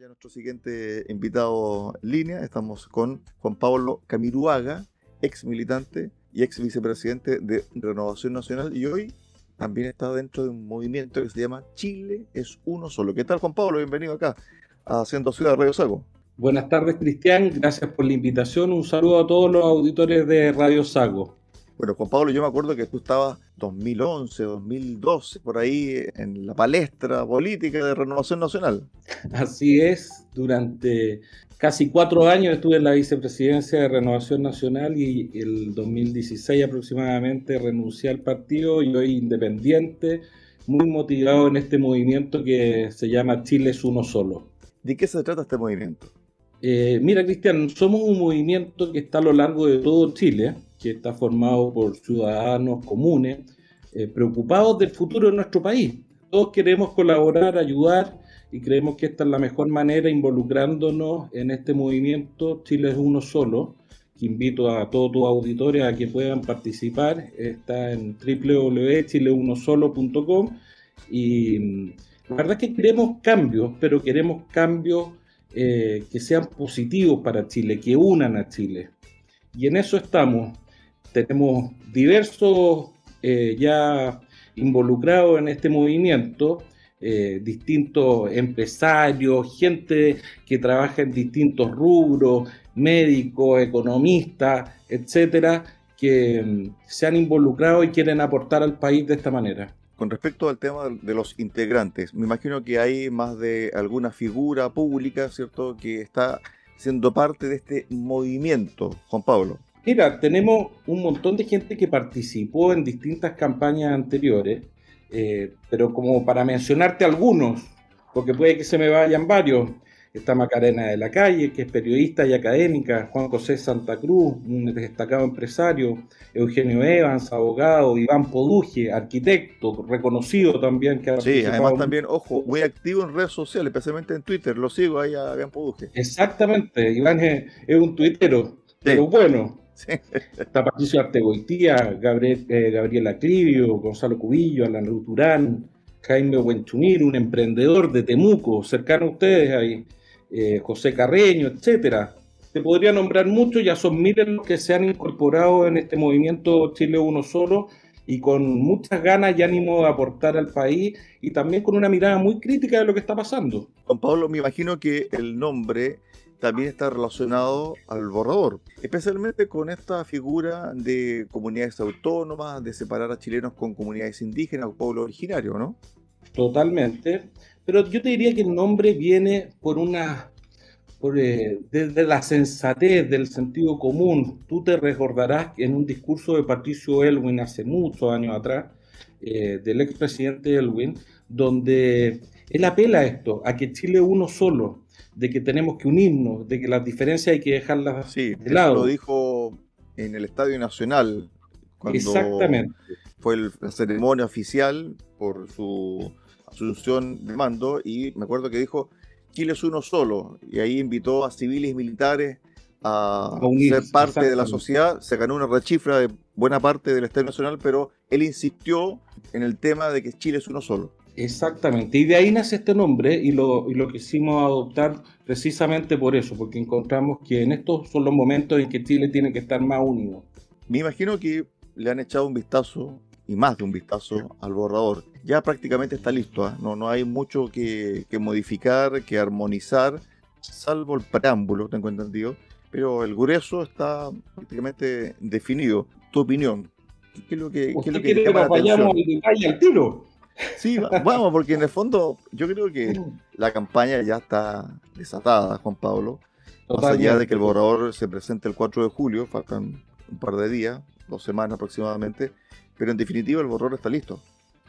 ya nuestro siguiente invitado en línea. Estamos con Juan Pablo Camiruaga, ex militante y ex vicepresidente de Renovación Nacional. Y hoy también está dentro de un movimiento que se llama Chile es uno solo. ¿Qué tal, Juan Pablo? Bienvenido acá a Haciendo Ciudad Radio Sago. Buenas tardes, Cristian. Gracias por la invitación. Un saludo a todos los auditores de Radio Sago. Bueno, Juan Pablo, yo me acuerdo que tú estabas 2011, 2012, por ahí en la palestra política de Renovación Nacional. Así es, durante casi cuatro años estuve en la vicepresidencia de Renovación Nacional y el 2016 aproximadamente renuncié al partido y hoy independiente, muy motivado en este movimiento que se llama Chile es uno solo. ¿De qué se trata este movimiento? Eh, mira, Cristian, somos un movimiento que está a lo largo de todo Chile que está formado por ciudadanos comunes eh, preocupados del futuro de nuestro país. Todos queremos colaborar, ayudar y creemos que esta es la mejor manera involucrándonos en este movimiento Chile es uno solo, invito a todos tus auditores a que puedan participar. Está en www.chileunosolo.com y mm, la verdad es que queremos cambios, pero queremos cambios eh, que sean positivos para Chile, que unan a Chile. Y en eso estamos tenemos diversos eh, ya involucrados en este movimiento, eh, distintos empresarios, gente que trabaja en distintos rubros, médicos, economistas, etcétera, que mm, se han involucrado y quieren aportar al país de esta manera. Con respecto al tema de los integrantes, me imagino que hay más de alguna figura pública, ¿cierto?, que está siendo parte de este movimiento, Juan Pablo. Mira, tenemos un montón de gente que participó en distintas campañas anteriores, eh, pero como para mencionarte algunos, porque puede que se me vayan varios, está Macarena de la Calle, que es periodista y académica, Juan José Santa Cruz, un destacado empresario, Eugenio Evans, abogado, Iván Poduje, arquitecto, reconocido también. Que sí, además también, ojo, muy activo en redes sociales, especialmente en Twitter, lo sigo ahí a Iván Poduje. Exactamente, Iván es, un tuitero, pero bueno. Está Patricio Artegoitía, Gabriel, eh, Gabriela Clivio, Gonzalo Cubillo, Alan Ruturán, Jaime Buenchunir, un emprendedor de Temuco, cercano a ustedes ahí, eh, José Carreño, etcétera. Te podría nombrar muchos, ya son miles los que se han incorporado en este movimiento Chile Uno Solo y con muchas ganas y ánimo de aportar al país y también con una mirada muy crítica de lo que está pasando. Juan Pablo, me imagino que el nombre también está relacionado al borrador, especialmente con esta figura de comunidades autónomas, de separar a chilenos con comunidades indígenas o pueblos originarios, ¿no? Totalmente, pero yo te diría que el nombre viene por una eh, desde la sensatez del sentido común. Tú te recordarás que en un discurso de Patricio Elwin hace muchos años atrás, eh, del expresidente Elwin, donde él apela a esto, a que Chile uno solo, de que tenemos que unirnos, de que las diferencias hay que dejarlas sí, de lado. Lo dijo en el Estadio Nacional cuando Exactamente. fue la ceremonia oficial por su asunción de mando y me acuerdo que dijo Chile es uno solo y ahí invitó a civiles y militares a, ser parte de la sociedad, se ganó una rechifra de buena parte del Estadio Nacional, pero él insistió en el tema de que Chile es uno solo. Exactamente, y de ahí nace este nombre y lo, y lo quisimos adoptar precisamente por eso, porque encontramos que en estos son los momentos en que Chile tiene que estar más unido. Me imagino que le han echado un vistazo, y más de un vistazo, al borrador. Ya prácticamente está listo, ¿ah? no, no hay mucho que, modificar, que armonizar, salvo el preámbulo, tengo entendido, pero el grueso está prácticamente definido. Tu opinión, ¿qué es lo que, ¿qué es lo que, quiere que nos vayamos al tiro? Sí, vamos, porque en el fondo yo creo que la campaña ya está desatada, Juan Pablo. Más allá de que el borrador se presente el 4 de julio, faltan un par de días, dos semanas aproximadamente, pero en definitiva el borrador está listo.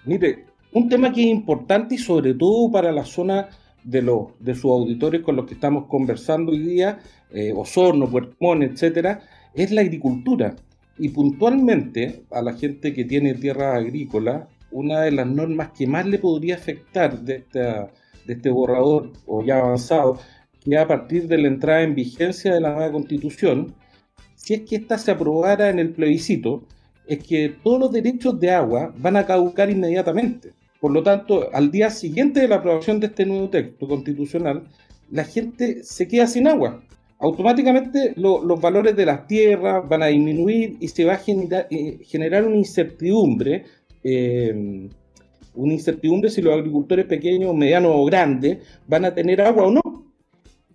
Mire, un tema que es importante y sobre todo para la zona de, los, de sus auditores con los que estamos conversando hoy día, eh, Osorno, Puerto Montt, etcétera, es la agricultura. Y puntualmente a la gente que tiene tierra agrícola, una de las normas que más le podría afectar de, esta, de este borrador o ya avanzado, que a partir de la entrada en vigencia de la nueva constitución, si es que ésta se aprobara en el plebiscito, es que todos los derechos de agua van a caducar inmediatamente. Por lo tanto, al día siguiente de la aprobación de este nuevo texto constitucional, la gente se queda sin agua. Automáticamente los valores de las tierras van a disminuir y se va a generar, eh, generar una incertidumbre, eh, una incertidumbre si los agricultores pequeños, medianos o grandes van a tener agua o no.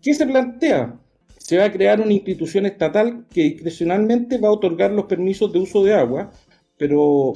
¿Qué se plantea? Se va a crear una institución estatal que discrecionalmente va a otorgar los permisos de uso de agua, pero,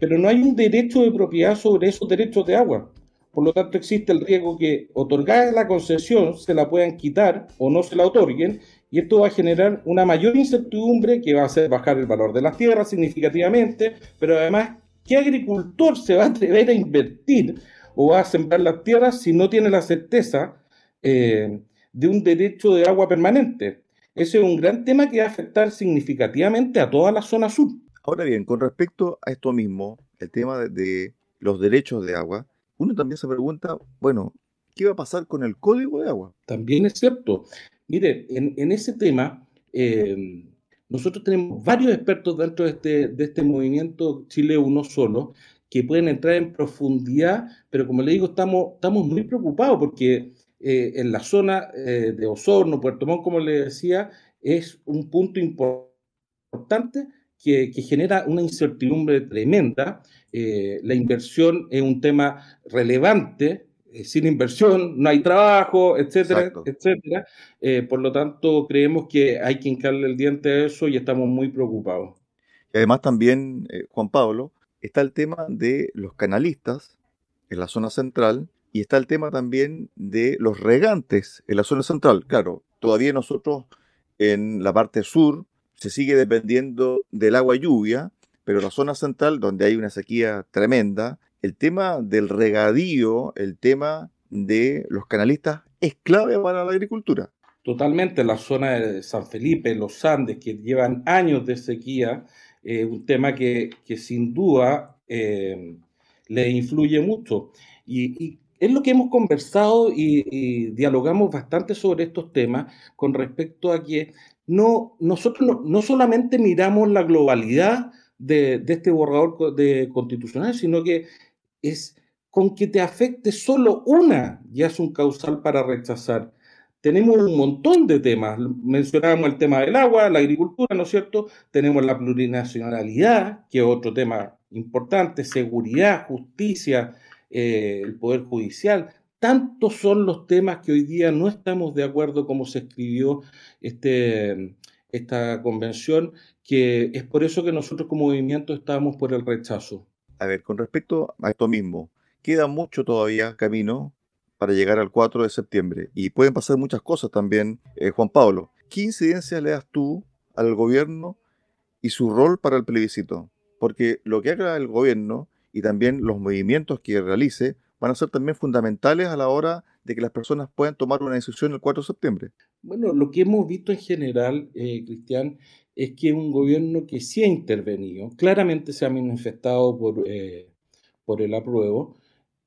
pero no hay un derecho de propiedad sobre esos derechos de agua. Por lo tanto, existe el riesgo que otorgada la concesión se la puedan quitar o no se la otorguen, y esto va a generar una mayor incertidumbre que va a hacer bajar el valor de las tierras significativamente, pero además, ¿qué agricultor se va a atrever a invertir o va a sembrar las tierras si no tiene la certeza eh, de un derecho de agua permanente? Ese es un gran tema que va a afectar significativamente a toda la zona sur. Ahora bien, con respecto a esto mismo, el tema de los derechos de agua, uno también se pregunta, bueno, ¿qué va a pasar con el código de agua? También es cierto. Mire, en, ese tema, eh, nosotros tenemos varios expertos dentro de este, de este movimiento Chile Uno Solo que pueden entrar en profundidad, pero como le digo, estamos, estamos muy preocupados porque eh, en la zona eh, de Osorno, Puerto Montt, como le decía, es un punto importante que, genera una incertidumbre tremenda. Eh, la inversión es un tema relevante. Eh, sin inversión no hay trabajo, etcétera, etcétera. Eh, por lo tanto, creemos que hay que hincarle el diente a eso y estamos muy preocupados. Y además también, Juan Pablo, está el tema de los canalistas en la zona central y está el tema también de los regantes en la zona central. Claro, todavía nosotros en la parte sur se sigue dependiendo del agua lluvia, pero la zona central, donde hay una sequía tremenda, el tema del regadío, el tema de los canalistas es clave para la agricultura. Totalmente, la zona de San Felipe, los Andes, que llevan años de sequía, es un tema que, sin duda eh, le influye mucho. Y, es lo que hemos conversado y, dialogamos bastante sobre estos temas con respecto a que no, nosotros no, solamente miramos la globalidad de, este borrador de constitucional, sino que es con que te afecte solo una, ya es un causal para rechazar. Tenemos un montón de temas. Mencionábamos el tema del agua, la agricultura, ¿no es cierto? Tenemos la plurinacionalidad, que es otro tema importante, seguridad, justicia, eh, el poder judicial. Tantos son los temas que hoy día no estamos de acuerdo como se escribió este, esta convención, que es por eso que nosotros como movimiento estamos por el rechazo. A ver, con respecto a esto mismo, queda mucho todavía camino para llegar al 4 de septiembre y pueden pasar muchas cosas también, eh, Juan Pablo. ¿Qué incidencia le das tú al gobierno y su rol para el plebiscito? Porque lo que haga el gobierno y también los movimientos que realice van a ser también fundamentales a la hora de que las personas puedan tomar una decisión el 4 de septiembre? Bueno, lo que hemos visto en general, eh, Cristian, es que un gobierno que sí ha intervenido, claramente se ha manifestado por, eh, por el apruebo,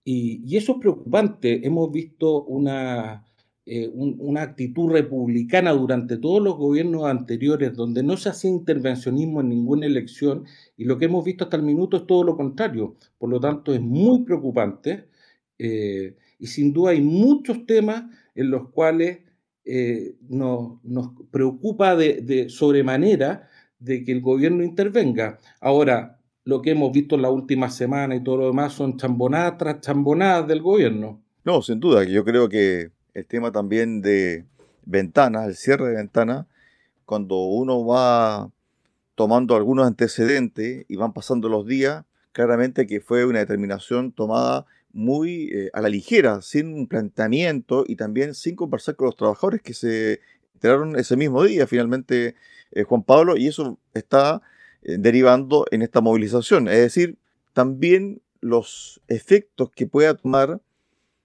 y, y, eso es preocupante. Hemos visto una, eh, una actitud republicana durante todos los gobiernos anteriores, donde no se hacía intervencionismo en ninguna elección, y lo que hemos visto hasta el minuto es todo lo contrario. Por lo tanto, es muy preocupante y sin duda hay muchos temas en los cuales eh, nos, preocupa de, sobremanera de que el gobierno intervenga. Ahora, lo que hemos visto en la última semana y todo lo demás son chambonadas tras chambonadas del gobierno. No, sin duda, yo creo que el tema también de ventanas, el cierre de ventanas, cuando uno va tomando algunos antecedentes y van pasando los días, claramente que fue una determinación tomada muy eh, a la ligera, sin un planteamiento y también sin conversar con los trabajadores que se enteraron ese mismo día, finalmente, eh, Juan Pablo, y eso está eh, derivando en esta movilización. Es decir, también los efectos que pueda tomar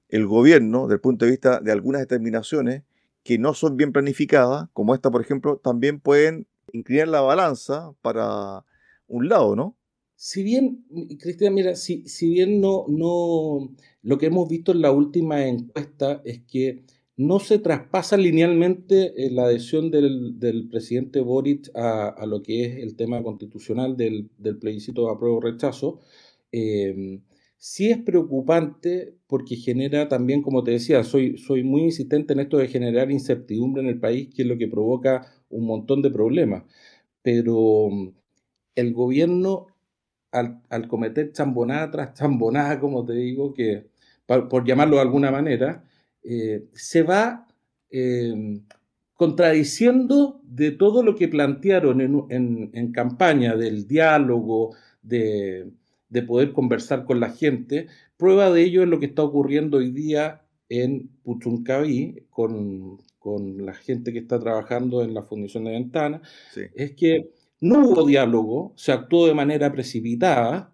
el gobierno desde el punto de vista de algunas determinaciones que no son bien planificadas, como esta, por ejemplo, también pueden inclinar la balanza para un lado, ¿no? Si bien, Cristian, mira, si, si bien no, no, lo que hemos visto en la última encuesta es que no se traspasa linealmente eh, la adhesión del, presidente Boric a, lo que es el tema constitucional del, plebiscito de apruebo rechazo. Eh, sí es preocupante porque genera también, como te decía, soy, soy muy insistente en esto de generar incertidumbre en el país, que es lo que provoca un montón de problemas. Pero mm, el gobierno, al, cometer chambonada tras chambonada, como te digo, que por, llamarlo de alguna manera, eh, se va em, contradiciendo de todo lo que plantearon en campaña del diálogo, de de poder conversar con la gente. Prueba de ello es lo que está ocurriendo hoy día en Puchuncaví con, con la gente que está trabajando en la Fundación de Ventana. Es que no hubo diálogo, se actuó de manera precipitada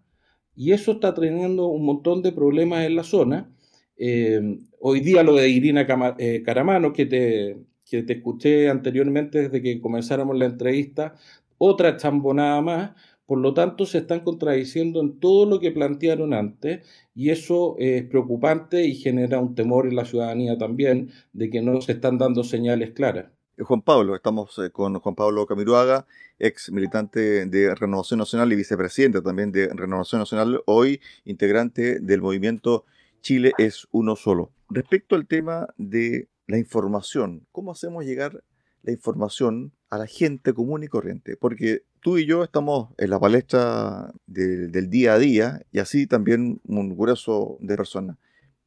y eso está teniendo un montón de problemas en la zona. Eh, hoy día lo de Irina eh, Caramano, que te, que te escuché anteriormente desde que comenzáramos la entrevista, otra chambonada más, por lo tanto, se están contradiciendo en todo lo que plantearon antes y eso es preocupante y genera un temor en la ciudadanía también de que no se están dando señales claras. Eh, Juan Pablo, estamos eh, con Juan Pablo Camiruaga, ex militante de Renovación Nacional y vicepresidente también de Renovación Nacional, hoy integrante del movimiento Chile es uno solo. Respecto al tema de la información, ¿cómo hacemos llegar la información a la gente común y corriente? Porque tú y yo estamos en la palestra del día a día y así también un grueso de personas.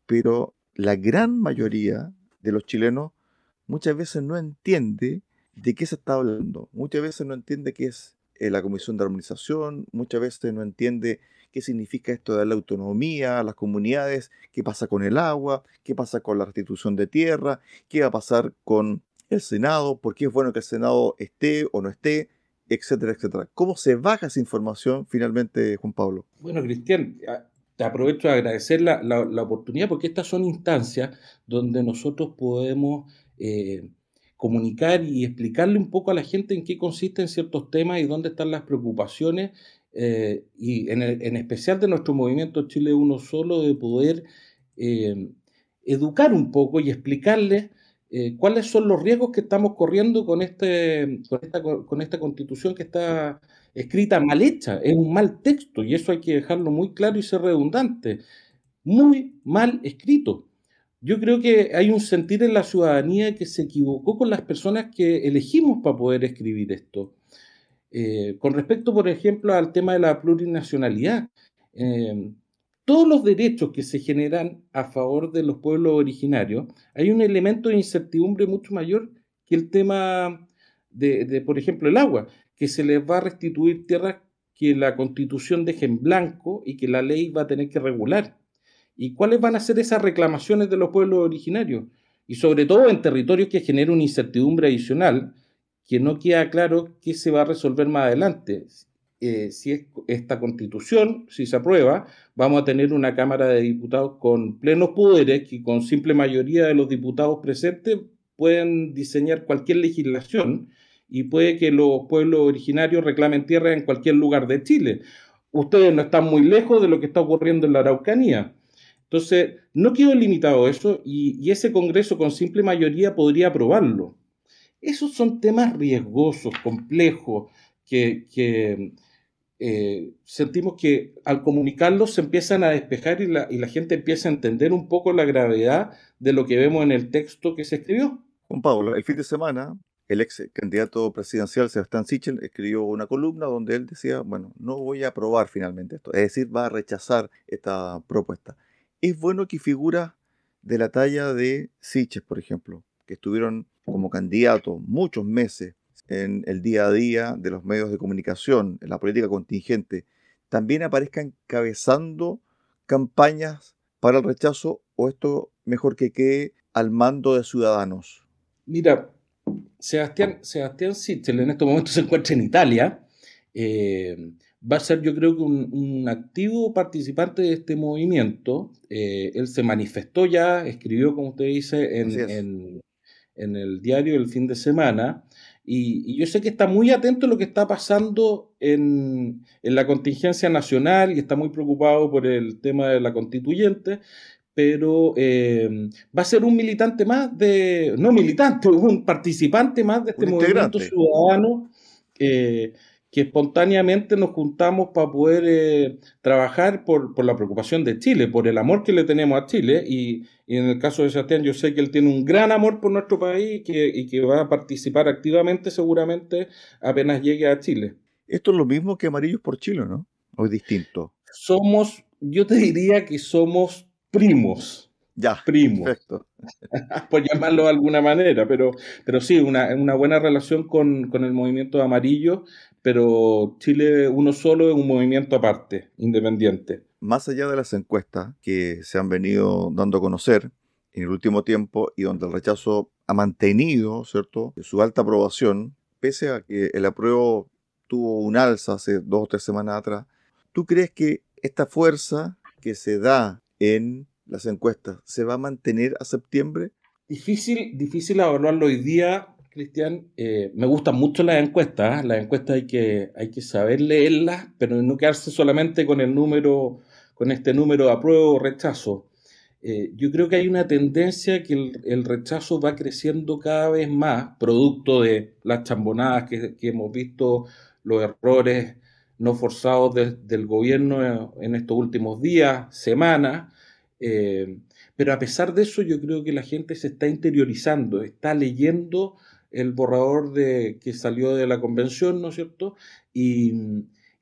Pero la gran mayoría de los chilenos muchas veces no entiende de qué se está hablando. Muchas veces no entiende qué es eh, la Comisión de Armonización, muchas veces no entiende qué significa esto de la autonomía a las comunidades, qué pasa con el agua, qué pasa con la restitución de tierra, qué va a pasar con el Senado, por qué es bueno que el Senado esté o no esté etcétera, etcétera. ¿Cómo se baja esa información finalmente, Juan Pablo? Bueno, Cristian, te aprovecho de agradecer la, oportunidad porque estas son instancias donde nosotros podemos eh, comunicar y explicarle un poco a la gente en qué consisten ciertos temas y dónde están las preocupaciones eh, y en, especial de nuestro movimiento Chile Uno Solo de poder eh, educar un poco y explicarles cuáles son los riesgos que estamos corriendo con, este, con, esta, constitución que está escrita mal hecha, es un mal texto y eso hay que dejarlo muy claro y ser redundante, muy mal escrito. Yo creo que hay un sentir en la ciudadanía que se equivocó con las personas que elegimos para poder escribir esto. Eh, con respecto, por ejemplo, al tema de la plurinacionalidad, eh, todos los derechos que se generan a favor de los pueblos originarios, hay un elemento de incertidumbre mucho mayor que el tema de, por ejemplo, el agua, que se les va a restituir tierras que la constitución deje en blanco y que la ley va a tener que regular. ¿Y cuáles van a ser esas reclamaciones de los pueblos originarios? Y sobre todo en territorios que generan una incertidumbre adicional, que no queda claro qué se va a resolver más adelante. Eh, si es esta constitución, si se aprueba, vamos a tener una Cámara de Diputados con plenos poderes que con simple mayoría de los diputados presentes pueden diseñar cualquier legislación y puede que los pueblos originarios reclamen tierra en cualquier lugar de Chile. Ustedes no están muy lejos de lo que está ocurriendo en la Araucanía. Entonces, no quedó limitado eso y, ese Congreso con simple mayoría podría aprobarlo. Esos son temas riesgosos, complejos, que, que eh, sentimos que al comunicarlos se empiezan a despejar y la, y la, gente empieza a entender un poco la gravedad de lo que vemos en el texto que se escribió. Juan Pablo, el fin de semana el ex candidato presidencial Sebastián Sichel escribió una columna donde él decía, bueno, no voy a aprobar finalmente esto, es decir, va a rechazar esta propuesta. Es bueno que figuras de la talla de Sichel, por ejemplo, que estuvieron como candidato muchos meses en el día a día de los medios de comunicación, en la política contingente, también aparezcan encabezando campañas para el rechazo o esto mejor que quede al mando de ciudadanos? Mira, Sebastián, Sebastián Sichel en estos momentos se encuentra en Italia. Eh, va a ser yo creo que un, activo participante de este movimiento. Eh, él se manifestó ya, escribió, como usted dice, en, en el diario el fin de semana. Y, yo sé que está muy atento a lo que está pasando en, la contingencia nacional y está muy preocupado por el tema de la constituyente, pero eh, va a ser un militante más de, no militante, un participante más de este movimiento ciudadano eh, que espontáneamente nos juntamos para poder eh, trabajar por, la preocupación de Chile, por el amor que le tenemos a Chile. Y, en el caso de Sebastián, yo sé que él tiene un gran amor por nuestro país y que, va a participar activamente seguramente apenas llegue a Chile. Esto es lo mismo que Amarillos por Chile, ¿no? ¿O es distinto? Somos, yo te diría que somos primos. Ya. Perfecto. por llamarlo de alguna manera, pero, pero sí, una, una buena relación con, con el movimiento amarillo, pero Chile uno solo es un movimiento aparte, independiente. Más allá de las encuestas que se han venido dando a conocer en el último tiempo y donde el rechazo ha mantenido, ¿cierto?, su alta aprobación, pese a que el apruebo tuvo un alza hace dos o tres semanas atrás, ¿tú crees que esta fuerza que se da en las encuestas se va a mantener a septiembre? Difícil, difícil evaluarlo hoy día Cristian, eh, me gustan mucho las encuestas. ¿ah? Las encuestas hay que, hay que saber leerlas, pero no quedarse solamente con el número, con este número de apruebo o rechazo. Eh, yo creo que hay una tendencia que el, rechazo va creciendo cada vez más, producto de las chambonadas que, hemos visto, los errores no forzados del gobierno en estos últimos días, semanas. Eh, pero a pesar de eso, yo creo que la gente se está interiorizando, está leyendo el borrador de, que salió de la convención, ¿no es cierto? Y,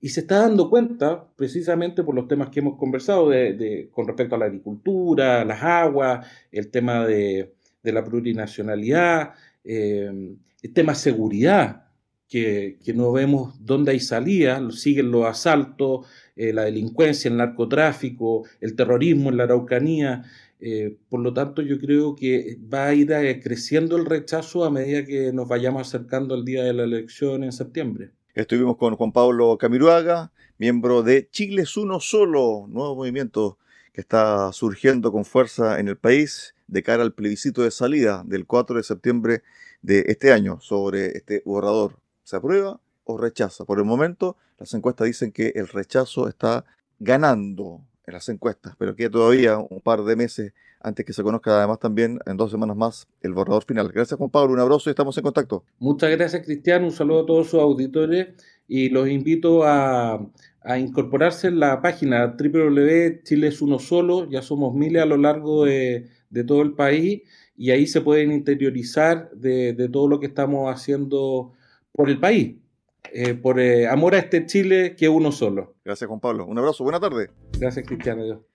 se está dando cuenta, precisamente por los temas que hemos conversado, de, con respecto a la agricultura, las aguas, el tema de, la plurinacionalidad, eh, el tema seguridad, que, no vemos dónde hay salida, siguen los asaltos, eh, la delincuencia, el narcotráfico, el terrorismo en la Araucanía. Eh, por lo tanto, yo creo que va a ir eh, creciendo el rechazo a medida que nos vayamos acercando al día de la elección en septiembre. Estuvimos con Juan Pablo Camiruaga, miembro de Chile es uno solo, nuevo movimiento que está surgiendo con fuerza en el país de cara al plebiscito de salida del 4 de septiembre de este año sobre este borrador. ¿Se aprueba o rechaza? Por el momento, las encuestas dicen que el rechazo está ganando en las encuestas, pero queda todavía un par de meses antes que se conozca además también en dos semanas más el borrador final. Gracias Juan Pablo, un abrazo y estamos en contacto. Muchas gracias Cristian, un saludo a todos sus auditores y los invito a, incorporarse en la página www.chile es uno solo, ya somos miles a lo largo de, todo el país y ahí se pueden interiorizar de, de todo lo que estamos haciendo por el país. Eh, por eh, amor a este Chile que uno solo. Gracias, Juan Pablo. Un abrazo, buena tarde. Gracias, Cristiano.